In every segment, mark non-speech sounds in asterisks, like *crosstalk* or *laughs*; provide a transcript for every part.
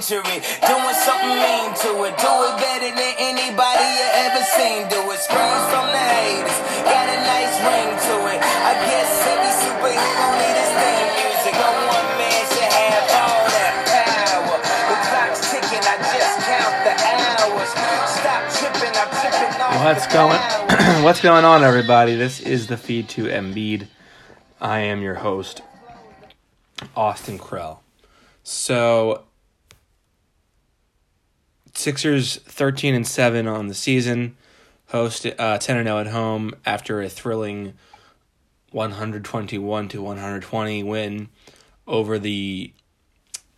century. Doing something mean to it. Do it better than anybody you ever seen. Do it. Screams from the haters. Got a nice ring to it. I guess every superhero need his theme music. No one man should have all that power. The clock's ticking. I just count the hours. Stop tripping. I'm tripping off What's going. *clears throat* What's going on everybody? This is the feed to Embiid. I am your host Austin Krell. So Sixers 13 and 7 on the season, host uh 10 and 0 at home after a thrilling 121 to 120 win over the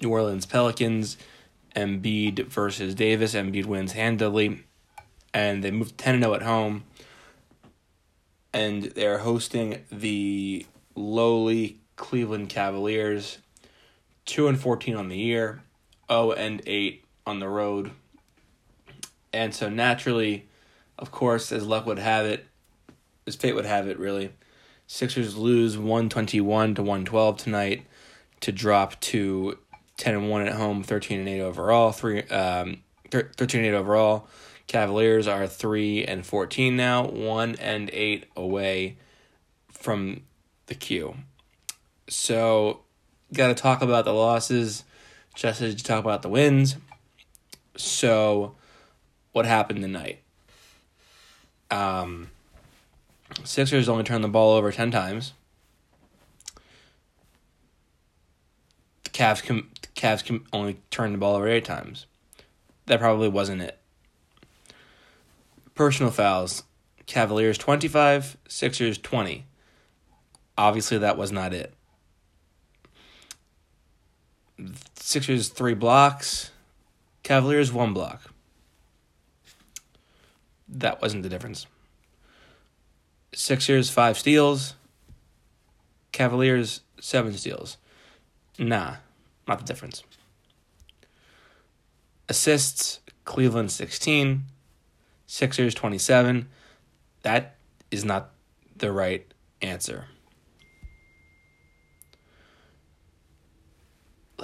New Orleans Pelicans. Embiid versus Davis. Embiid wins handily and they move 10 0 at home. And they're hosting the lowly Cleveland Cavaliers, 2 and 14 on the year, 0 and 8 on the road. And so naturally, of course, as luck would have it, as fate would have it, really, Sixers lose 121 to 112 tonight to drop to 10 and 1 at home, 13 and 8 overall, 3 um thir- 13 and 8 overall. Cavaliers are 3 and 14 now, 1 and 8 away from the Q. So, got to talk about the losses just as you talk about the wins. So, what happened tonight? Um, Sixers only turned the ball over 10 times. The Cavs com- the Cavs com- only turned the ball over 8 times. That probably wasn't it. Personal fouls. Cavaliers 25, Sixers 20. Obviously that was not it. Sixers 3 blocks, Cavaliers 1 block. That wasn't the difference. Sixers five steals. Cavaliers seven steals. Nah, not the difference. Assists Cleveland sixteen. Sixers twenty seven. That is not the right answer.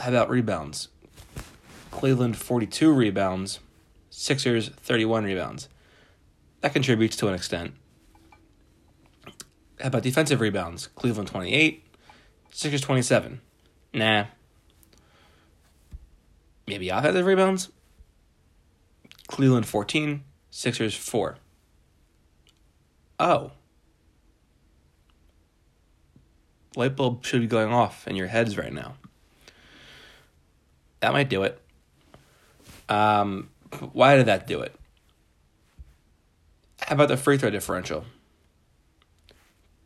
How about rebounds? Cleveland forty two rebounds. Sixers thirty one rebounds. That contributes to an extent. How about defensive rebounds? Cleveland 28, Sixers 27. Nah. Maybe offensive rebounds? Cleveland 14, Sixers 4. Oh. Light bulb should be going off in your heads right now. That might do it. Um, why did that do it? How about the free throw differential?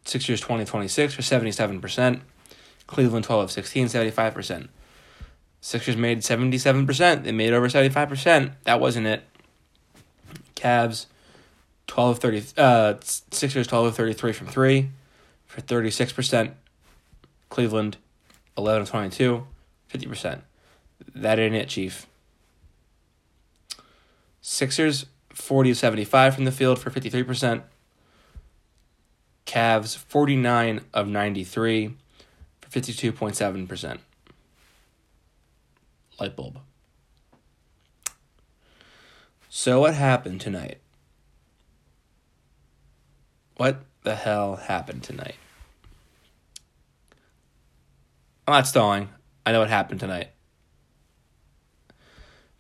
Sixers 20 26 for 77%. Cleveland 12 of 16, 75%. Sixers made 77%. They made over 75%. That wasn't it. Cavs 12 of 30 uh Sixers 12 of 33 from 3 for 36%. Cleveland 11 of 22, 50%. That ain't it, chief. Sixers 40 of 75 from the field for 53%. Cavs 49 of 93 for 52.7%. Light bulb. So, what happened tonight? What the hell happened tonight? I'm not stalling. I know what happened tonight.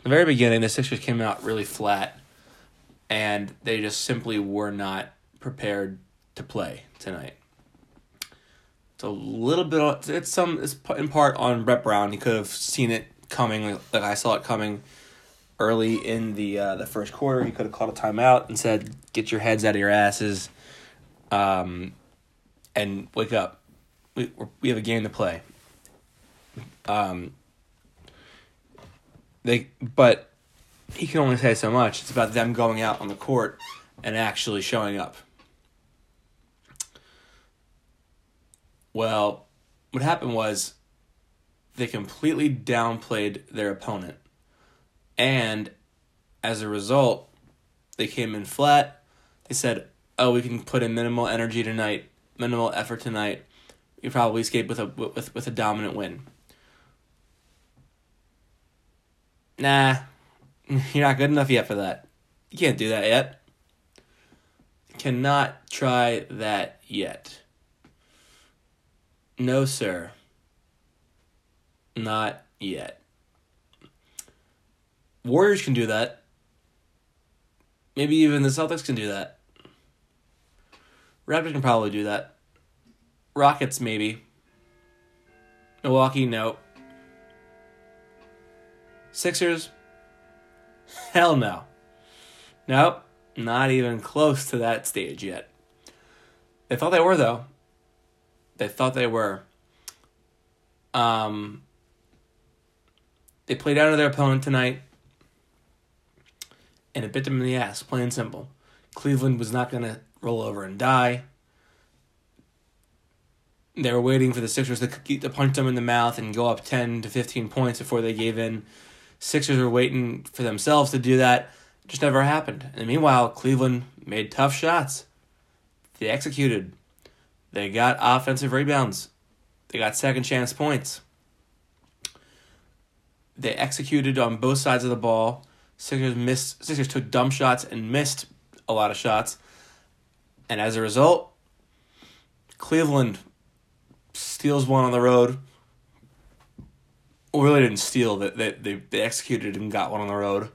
The very beginning, the Sixers came out really flat, and they just simply were not prepared to play tonight. It's a little bit. It's some. It's in part on Brett Brown. He could have seen it coming. Like, I saw it coming early in the uh, the first quarter. He could have called a timeout and said, "Get your heads out of your asses, um, and wake up. We we have a game to play." Um. They but he can only say so much. It's about them going out on the court and actually showing up. Well, what happened was they completely downplayed their opponent. And as a result, they came in flat. They said, "Oh, we can put in minimal energy tonight, minimal effort tonight. We probably escape with a with with a dominant win." nah, *laughs* you're not good enough yet for that. You can't do that yet. Cannot try that yet. No, sir. Not yet. Warriors can do that. Maybe even the Celtics can do that. Raptors can probably do that. Rockets, maybe. Milwaukee, no. Sixers, hell no. Nope, not even close to that stage yet. They thought they were, though. They thought they were. Um, they played out of their opponent tonight, and it bit them in the ass, plain and simple. Cleveland was not going to roll over and die. They were waiting for the Sixers to, to punch them in the mouth and go up 10 to 15 points before they gave in. Sixers were waiting for themselves to do that. It just never happened. And meanwhile, Cleveland made tough shots. They executed. They got offensive rebounds. They got second chance points. They executed on both sides of the ball. Sixers missed. Sixers took dumb shots and missed a lot of shots, and as a result, Cleveland steals one on the road. Really didn't steal that they, they they executed and got one on the road.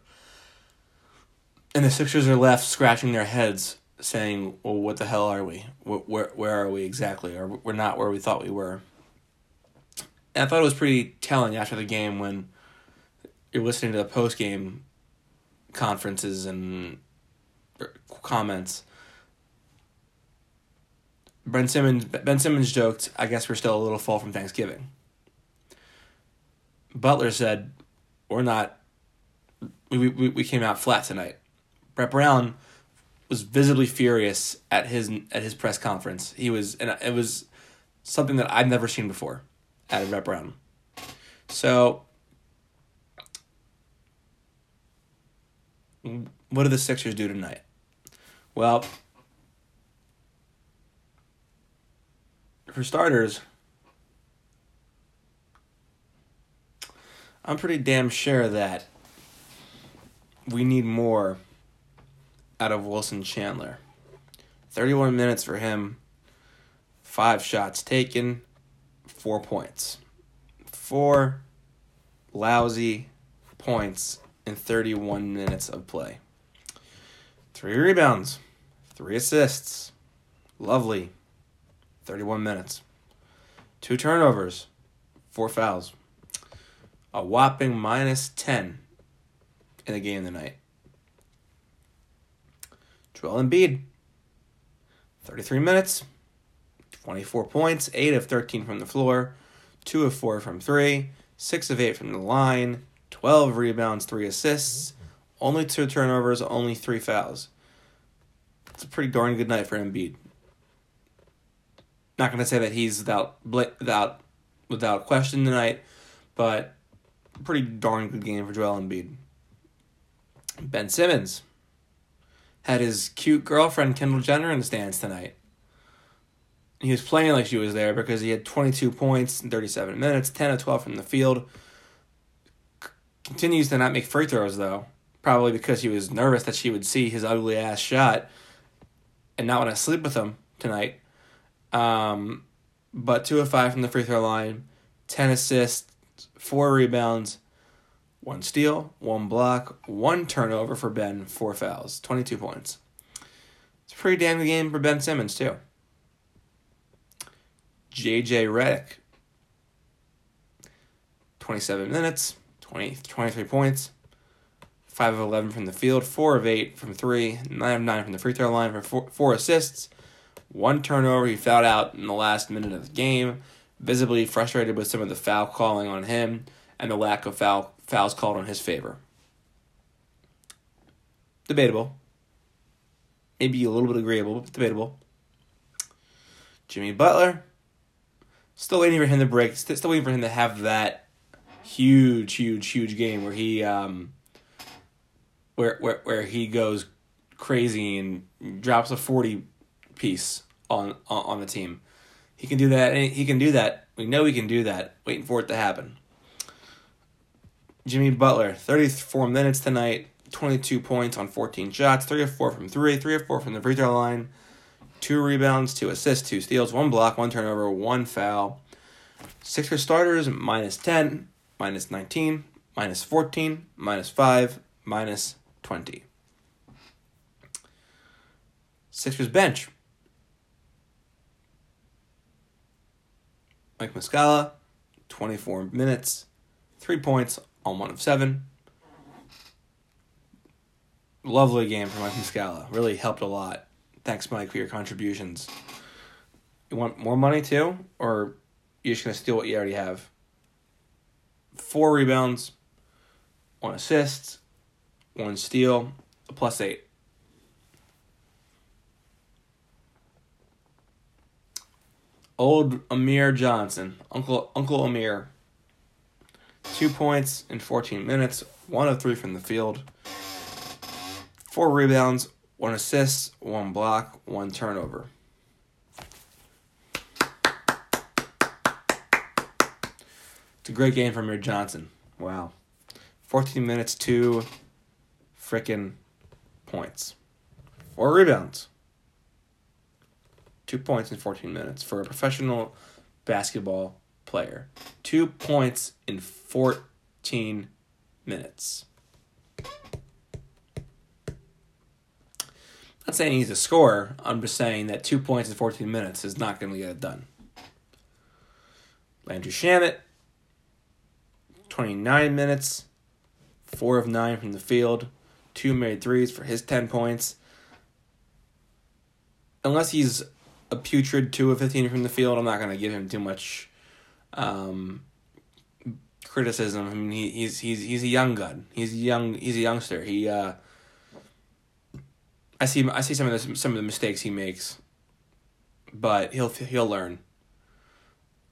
And the Sixers are left scratching their heads, saying, "Well, what the hell are we? Where where, where are we exactly? Or we're not where we thought we were." And I thought it was pretty telling after the game when you're listening to the post game conferences and er, comments. Ben Simmons Ben Simmons joked, "I guess we're still a little fall from Thanksgiving." Butler said, "We're not. We we we came out flat tonight." Brett Brown was visibly furious at his at his press conference. He was and it was something that I've never seen before out of Brett Brown. So what do the Sixers do tonight? Well, for starters, I'm pretty damn sure that we need more out of Wilson Chandler. 31 minutes for him, five shots taken, four points. Four lousy points in 31 minutes of play. Three rebounds, three assists. Lovely. 31 minutes. Two turnovers, four fouls. A whopping minus 10 in the game tonight. Joel Embiid, 33 minutes, 24 points, 8 of 13 from the floor, 2 of 4 from 3, 6 of 8 from the line, 12 rebounds, 3 assists, only 2 turnovers, only 3 fouls. It's a pretty darn good night for Embiid. Not going to say that he's without without without question tonight, but pretty darn good game for Joel Embiid. Ben Simmons had his cute girlfriend Kendall Jenner in the stands tonight. He was playing like she was there because he had 22 points in 37 minutes, 10 of 12 from the field. C- continues to not make free throws though, probably because he was nervous that she would see his ugly ass shot and not want to sleep with him tonight. Um, but two of five from the free throw line, 10 assists, four rebounds, one steal, one block, one turnover for Ben, four fouls, 22 points. It's a pretty damn good game for Ben Simmons, too. JJ Redick, 27 minutes, 20, 23 points, 5 of 11 from the field, 4 of 8 from 3, 9 of 9 from the free throw line for four, four assists, one turnover. He fouled out in the last minute of the game, visibly frustrated with some of the foul calling on him and the lack of foul fouls called on his favor. Debatable. Maybe a little bit agreeable, but debatable. Jimmy Butler. Still waiting for him to break. Still waiting for him to have that huge, huge, huge game where he um where where where he goes crazy and drops a forty piece on on the team. He can do that. he can do that. We know he can do that. Waiting for it to happen. Jimmy Butler, 34 minutes tonight, 22 points on 14 shots, 3 of 4 from 3, 3 of 4 from the free throw line, 2 rebounds, 2 assists, 2 steals, 1 block, 1 turnover, 1 foul. Sixers starters, minus 10, minus 19, minus 14, minus 5, minus 20. Sixers bench. Mike Muscala, 24 minutes, 3 points on 1 of 7. Lovely game for Mike Muscala. Really helped a lot. Thanks, Mike, for your contributions. You want more money too? Or you're just to steal what you already have? Four rebounds, one assist, one steal, a plus eight. Old Amir Johnson, Uncle Uncle Amir. Two points in 14 minutes, one of three from the field. Four rebounds, one assist, one block, one turnover. It's a great game from Amir Johnson. Wow. 14 minutes, two frickin' points. Four rebounds. Two points in 14 minutes for a professional basketball player. Two points in 14 minutes. not saying he's a scorer. I'm just saying that two points in 14 minutes is not going to get it done. Landry Shamet, 29 minutes, 4 of 9 from the field, 2 made threes for his 10 points. Unless he's a putrid 2 of 15 from the field, I'm not to give him too much um, criticism. I mean, he, he's he's he's a young gun. He's young he's a youngster. He uh, I see I see some of the some of the mistakes he makes, but he'll he'll learn.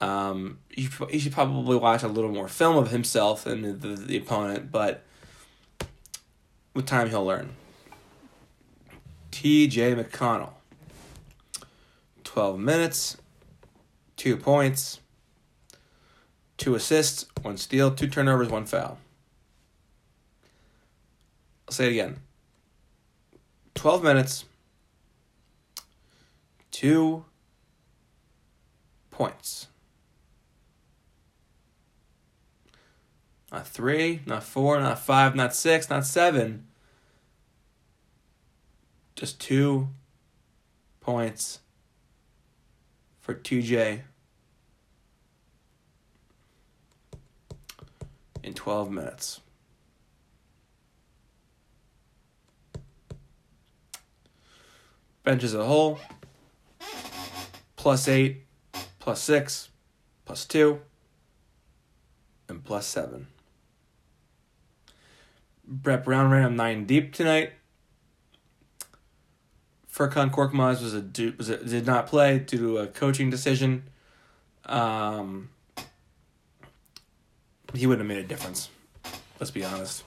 Um, you should probably watch a little more film of himself and the, the opponent, but with time he'll learn. T.J. McConnell. Twelve minutes, two points, two assists, one steal, two turnovers, one foul. I'll say it again. 12 minutes, two points. Not three, not four, not five, not six, not seven. Just two points for 2J in 12 minutes. Bench as a whole, plus eight, plus six, plus two, and plus seven. Brett Brown ran up nine deep tonight. Furkan Korkmaz was a was a, did not play due to a coaching decision. Um, he wouldn't have made a difference. Let's be honest.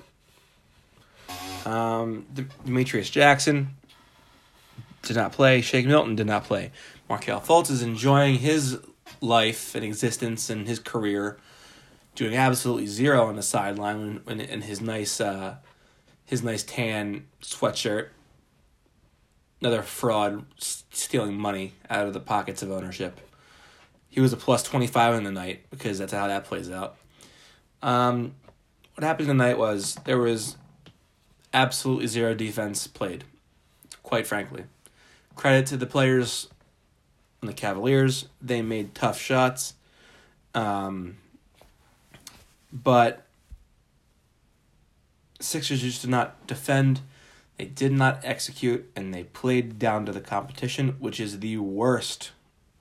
Um, Demetrius Jackson did not play. Shake Milton did not play. Markelle Fultz is enjoying his life and existence and his career, doing absolutely zero on the sideline in, in his nice uh, his nice tan sweatshirt. Another fraud stealing money out of the pockets of ownership. He was a plus twenty five in the night because that's how that plays out. Um, what happened tonight was there was absolutely zero defense played. Quite frankly credit to the players on the Cavaliers. They made tough shots. Um, but Sixers just did not defend. They did not execute, and they played down to the competition, which is the worst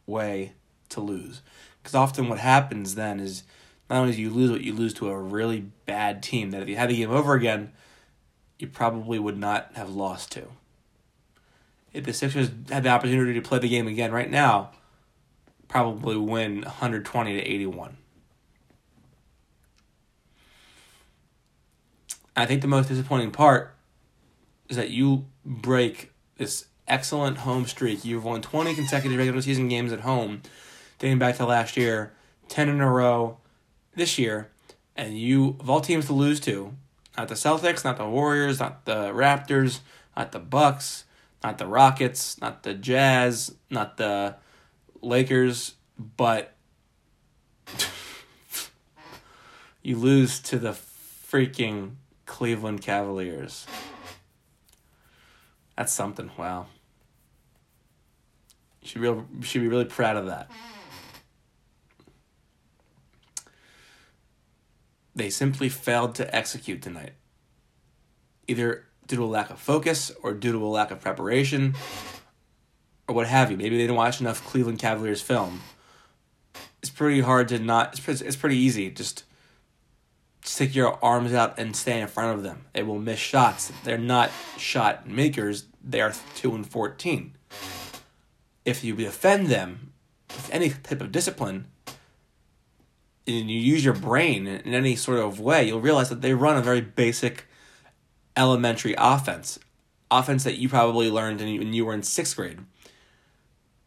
way to lose. Because often what happens then is not only do you lose, but you lose to a really bad team that if you had the game over again, you probably would not have lost to if the Sixers had the opportunity to play the game again right now, probably win 120 to 81. I think the most disappointing part is that you break this excellent home streak. You've won 20 consecutive regular season games at home, dating back to last year, 10 in a row this year, and you of all teams to lose to, not the Celtics, not the Warriors, not the Raptors, not the Bucks, not the Rockets, not the Jazz, not the Lakers, but *laughs* you lose to the freaking Cleveland Cavaliers. That's something. Wow. You should real should be really proud of that. They simply failed to execute tonight. Either due to a lack of focus or due to a lack of preparation or what have you. Maybe they didn't watch enough Cleveland Cavaliers film. It's pretty hard to not. It's it's pretty easy. Just stick your arms out and stay in front of them. They will miss shots. They're not shot makers. They are two and fourteen. If you defend them with any type of discipline, and you use your brain in any sort of way, you'll realize that they run a very basic, elementary offense, offense that you probably learned when you were in sixth grade.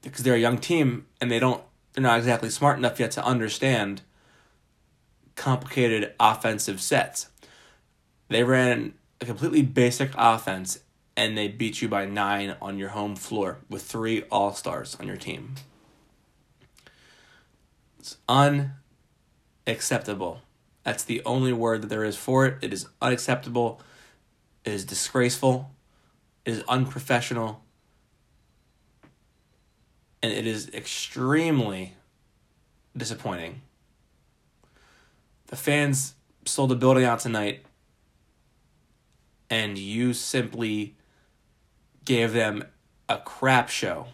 Because they're a young team and they don't, they're not exactly smart enough yet to understand complicated offensive sets. They ran a completely basic offense and they beat you by nine on your home floor with three all stars on your team. It's unacceptable. That's the only word that there is for it. It is unacceptable. It is disgraceful. It is unprofessional. And it is extremely disappointing. The fans sold the building out tonight, and you simply gave them a crap show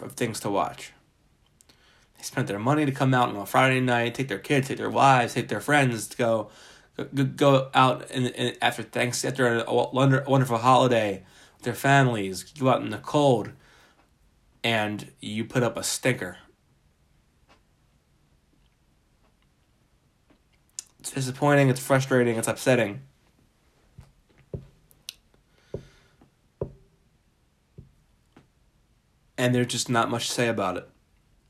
of things to watch. They spent their money to come out on a Friday night, take their kids, take their wives, take their friends to go go, go out and, and after thanks after a wonderful holiday with their families, go out in the cold, and you put up a stinker. It's disappointing, it's frustrating, it's upsetting. And there's just not much to say about it.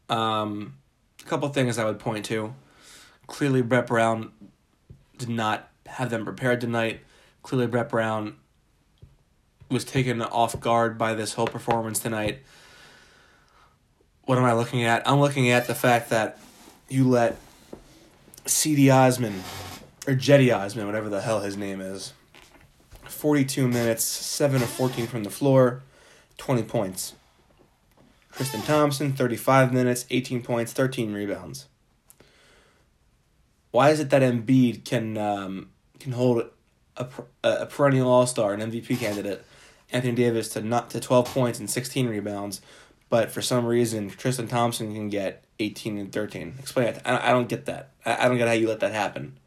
Um, a couple things I would point to. Clearly, Brett Brown did not have them prepared tonight. Clearly, Brett Brown was taken off guard by this whole performance tonight. What am I looking at? I'm looking at the fact that you let Cedi Osman, or Cedi Osman, whatever the hell his name is. 42 minutes, 7 of 14 from the floor, 20 points. Tristan Thompson, 35 minutes, 18 points, 13 rebounds. Why is it that Embiid can um, can hold a, a perennial All Star, an MVP candidate, Anthony Davis to not to 12 points and 16 rebounds, but for some reason Tristan Thompson can get 18 and 13. Explain it. I, I don't get that. I, I don't get how you let that happen.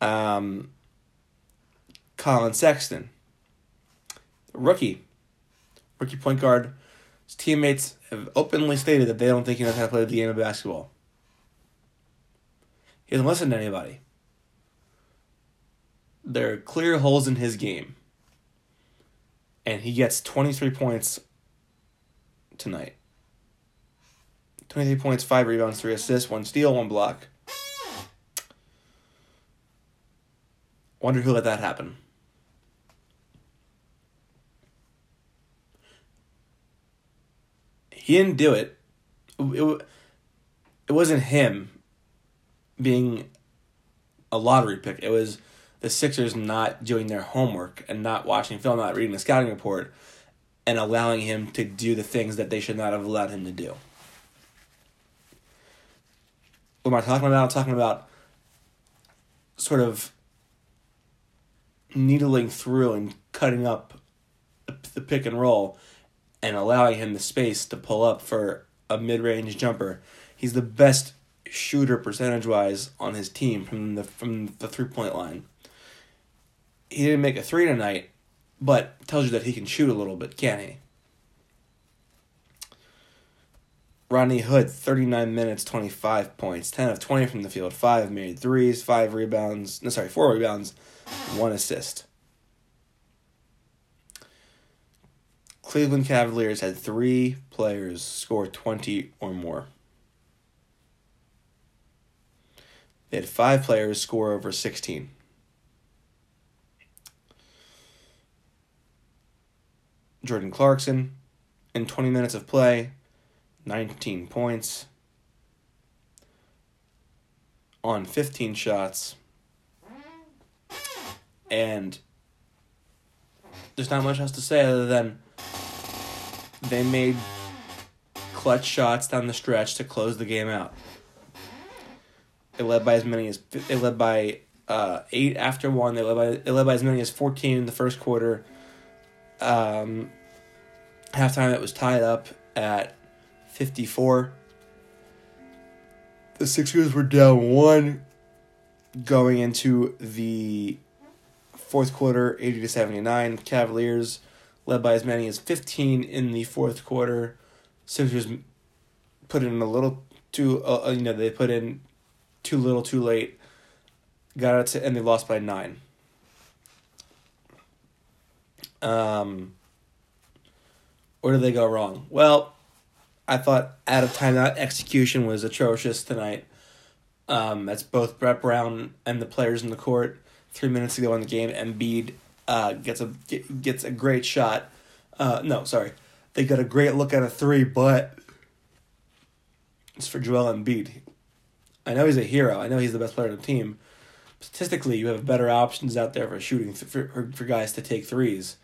Um, Collin Sexton, rookie, rookie point guard. His teammates have openly stated that they don't think he knows how to play the game of basketball. He doesn't listen to anybody. There are clear holes in his game. And he gets 23 points tonight. 23 points, 5 rebounds, 3 assists, 1 steal, 1 block. Wonder who let that happen. He didn't do it. It, it wasn't him being a lottery pick. It was the Sixers not doing their homework and not watching film, not reading the scouting report, and allowing him to do the things that they should not have allowed him to do. What am I talking about? I'm talking about sort of needling through and cutting up the pick and roll and allowing him the space to pull up for a mid range jumper. He's the best shooter percentage wise on his team from the from the three point line. He didn't make a three tonight, but tells you that he can shoot a little bit, can he? Rodney Hood, 39 minutes, 25 points, 10 of 20 from the field, 5 made threes, 5 rebounds, no, sorry, 4 rebounds, 1 assist. Cleveland Cavaliers had 3 players score 20 or more. They had five players score over 16. Jordan Clarkson, in 20 minutes of play, 19 points on 15 shots. And there's not much else to say other than they made clutch shots down the stretch to close the game out. They led by as many as they led by uh, eight after one. They led by they led by as many as fourteen in the first quarter. Um, halftime it was tied up at fifty four. The Sixers were down one going into the fourth quarter, eighty to seventy nine. Cavaliers led by as many as fifteen in the fourth quarter. Sixers put in a little too, uh, you know, they put in too little, too late. Got it to, and they lost by nine. Um, where did they go wrong? Well, I thought out of time timeout execution was atrocious tonight. Um, that's both Brett Brown and the players in the court. Three minutes ago go in the game, Embiid uh, gets a gets a great shot. Uh, no, sorry, they got a great look at a three, but it's for Joel Embiid. I know he's a hero. I know he's the best player on the team. Statistically, you have better options out there for shooting for, for guys to take threes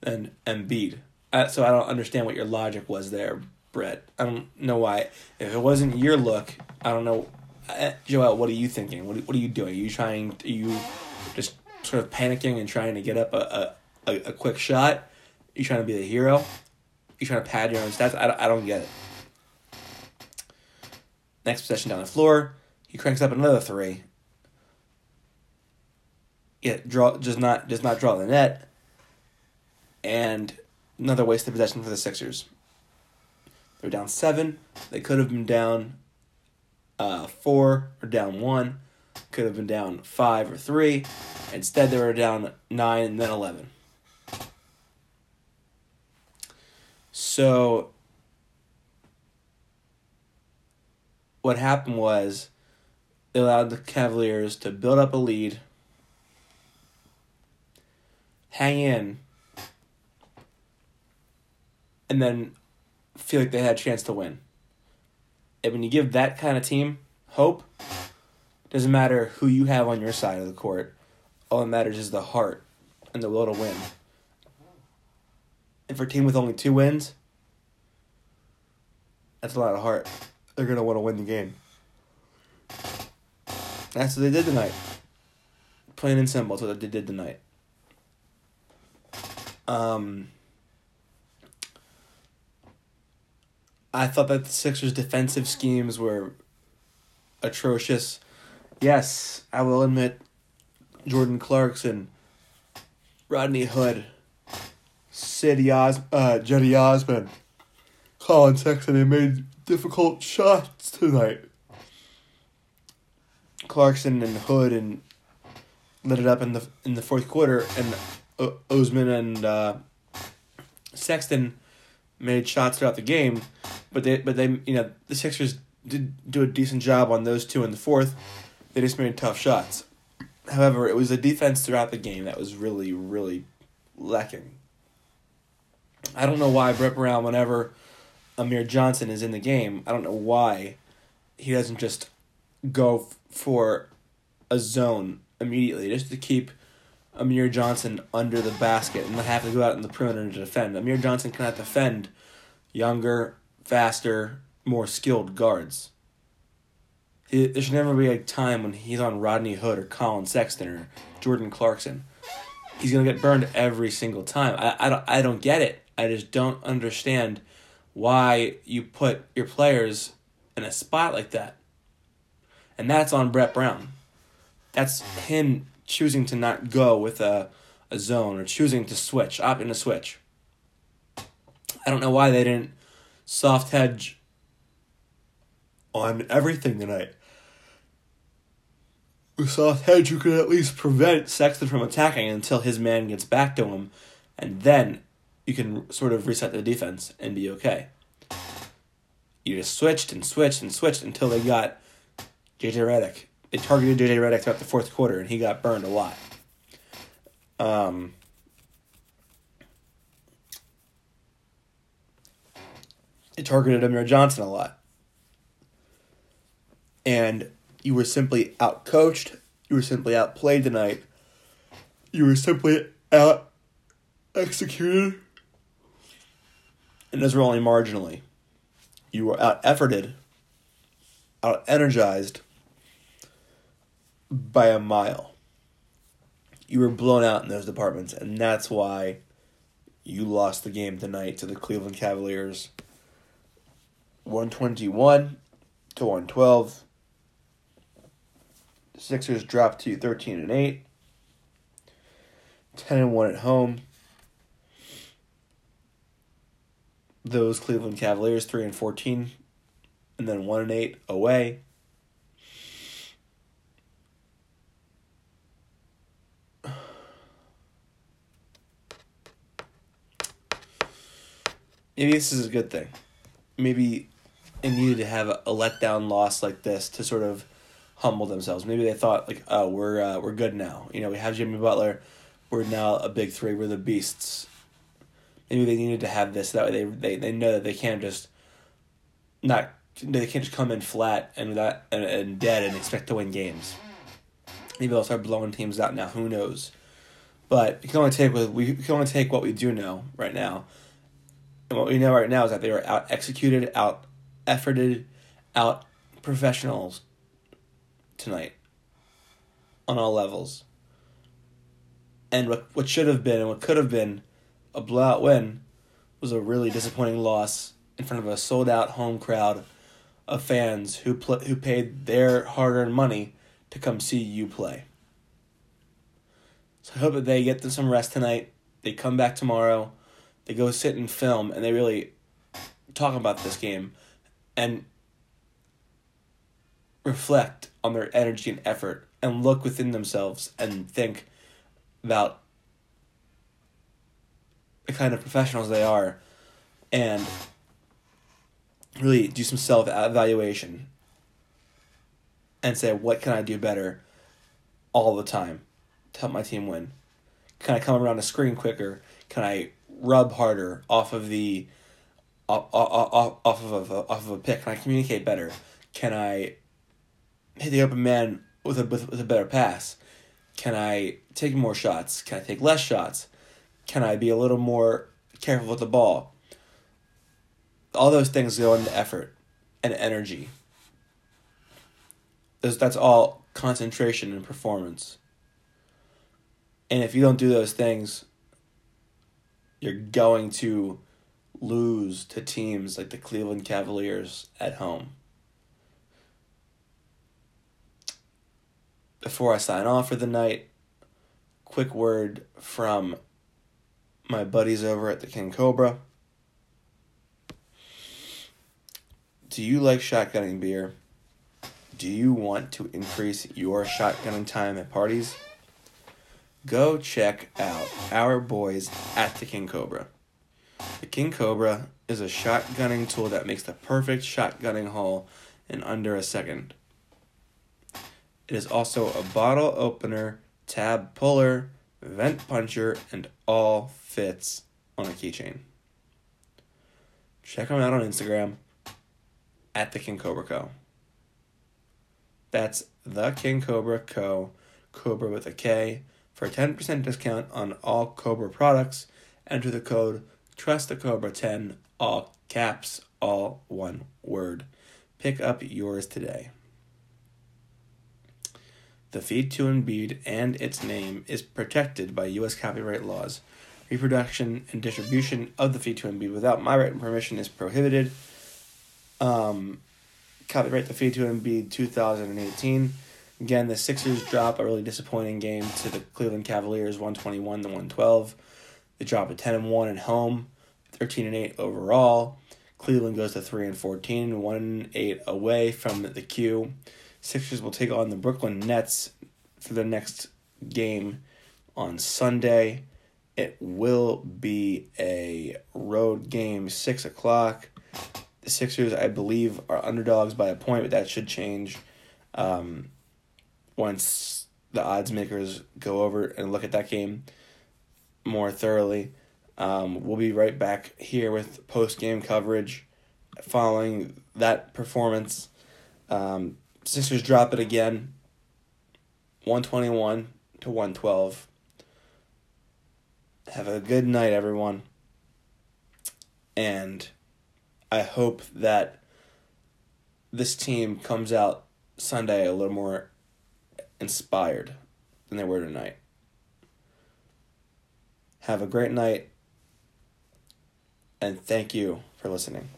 than Embiid. Uh, so I don't understand what your logic was there, Brett. I don't know why. If it wasn't your look, I don't know. Uh, Joel, what are you thinking? What what are you doing? Are you trying? Are you just sort of panicking and trying to get up a a, a, quick shot? Are you trying to be the hero? you trying to pad your own stats. I I don't get it. Next possession down the floor, he cranks up another three. Yeah, draw does not does not draw the net. And another wasted possession for the Sixers. They're down seven. They could have been down uh, four or down one. Could have been down five or three. Instead, they were down nine and then eleven. So what happened was they allowed the Cavaliers to build up a lead, hang in, and then feel like they had a chance to win. And when you give that kind of team hope, doesn't matter who you have on your side of the court. All that matters is the heart and the will to win. And for a team with only two wins, that's a lot of heart. They're gonna want to win the game. That's what they did tonight. Plain and simple, that's what they did tonight. Um, I thought that the Sixers' defensive schemes were atrocious. Yes, I will admit, Jordan Clarkson, Rodney Hood, Cedi Os- uh, Cedi Osman, Collin Sexton, they made difficult shots tonight. Clarkson and Hood and lit it up in the in the fourth quarter, and o- Osman and uh, Sexton made shots throughout the game, but they but they you know the Sixers did do a decent job on those two in the fourth. They just made tough shots. However, it was a defense throughout the game that was really really lacking. I don't know why Brett Brown, whenever Amir Johnson is in the game, I don't know why he doesn't just go f- for a zone immediately just to keep Amir Johnson under the basket and have to go out in the perimeter to defend. Amir Johnson cannot defend younger, faster, more skilled guards. He, there should never be a time when he's on Rodney Hood or Collin Sexton or Jordan Clarkson. He's gonna get burned every single time. I, I don't I don't get it. I just don't understand why you put your players in a spot like that. And that's on Brett Brown. That's him choosing to not go with a, a zone or choosing to switch, opting to switch. I don't know why they didn't soft hedge on everything tonight. With soft hedge, you could at least prevent Sexton from attacking until his man gets back to him, and then you can sort of reset the defense and be okay. You just switched and switched and switched until they got JJ Redick they targeted JJ Redick throughout the fourth quarter, and he got burned a lot. Um, they targeted Amir Johnson a lot. And you were simply outcoached. You were simply outplayed tonight. You were simply out executed. And those were only marginally. You were out efforted, out energized by a mile. You were blown out in those departments, and that's why you lost the game tonight to the Cleveland Cavaliers 121 to 112. Sixers dropped to 13 and 8. 10 and 1 at home. Those Cleveland Cavaliers 3 and 14 and then 1 and 8 away. Maybe this is a good thing. Maybe they needed to have a, letdown loss like this to sort of humble themselves. Maybe they thought like, oh, we're uh, we're good now. You know, we have Jimmy Butler. We're now a big three. We're the beasts. Maybe they needed to have this that way. They they, they know that they can't just not they can't just come in flat and that and, and dead and expect to win games. Maybe they'll start blowing teams out now. Who knows? But we can only take what we can only take what we do know right now. And what we know right now is that they were out executed, out efforted, out professionals tonight on all levels. And what what should have been and what could have been a blowout win was a really disappointing loss in front of a sold out home crowd of fans who pl- who paid their hard earned money to come see you play. So I hope that they get some rest tonight. They come back tomorrow. They go sit and film and they really talk about this game and reflect on their energy and effort and look within themselves and think about the kind of professionals they are and really do some self evaluation and say what can I do better all the time to help my team win? Can I come around the screen quicker? Can I rub harder off of the off, off, off of a, off of a pick? Can I communicate better? Can I hit the open man with a with, with a better pass? Can I take more shots? Can I take less shots? Can I be a little more careful with the ball? All those things go into effort and energy. Those, that's all concentration and performance. And if you don't do those things, you're going to lose to teams like the Cleveland Cavaliers at home. Before I sign off for the night, quick word from my buddies over at the King Cobra. Do you like shotgunning beer? Do you want to increase your shotgunning time at parties? Go check out our boys at the King Cobra. The King Cobra is a shotgunning tool that makes the perfect shotgunning hole in under a second. It is also a bottle opener, tab puller, vent puncher, and all fits on a keychain. Check them out on Instagram at the King Cobra Co. That's the King Cobra Co. Cobra with a K for a 10% discount on all Cobra products. Enter the code Trust the Cobra 10, all caps, all one word. Pick up yours today. The feed to Embiid and its name is protected by U.S. copyright laws. Reproduction and distribution of the feed to Embiid without my written permission is prohibited. Um, copyright the feed to Embiid 2018. Again, the Sixers drop a really disappointing game to the Cleveland Cavaliers, 121 to 112. They drop a 10 and 1 at home, 13 and 8 overall. Cleveland goes to 3 and 14, 1 and 8 away from the Q. Sixers will take on the Brooklyn Nets for the next game on Sunday. It will be a road game, 6 o'clock. The Sixers, I believe, are underdogs by a point, but that should change. Um, once the odds makers go over and look at that game more thoroughly. Um, we'll be right back here with post game coverage following that performance. Um, Sixers drop it again, one twenty one to one twelve. Have a good night, everyone. And I hope that this team comes out Sunday a little more inspired than they were tonight. Have a great night, and thank you for listening.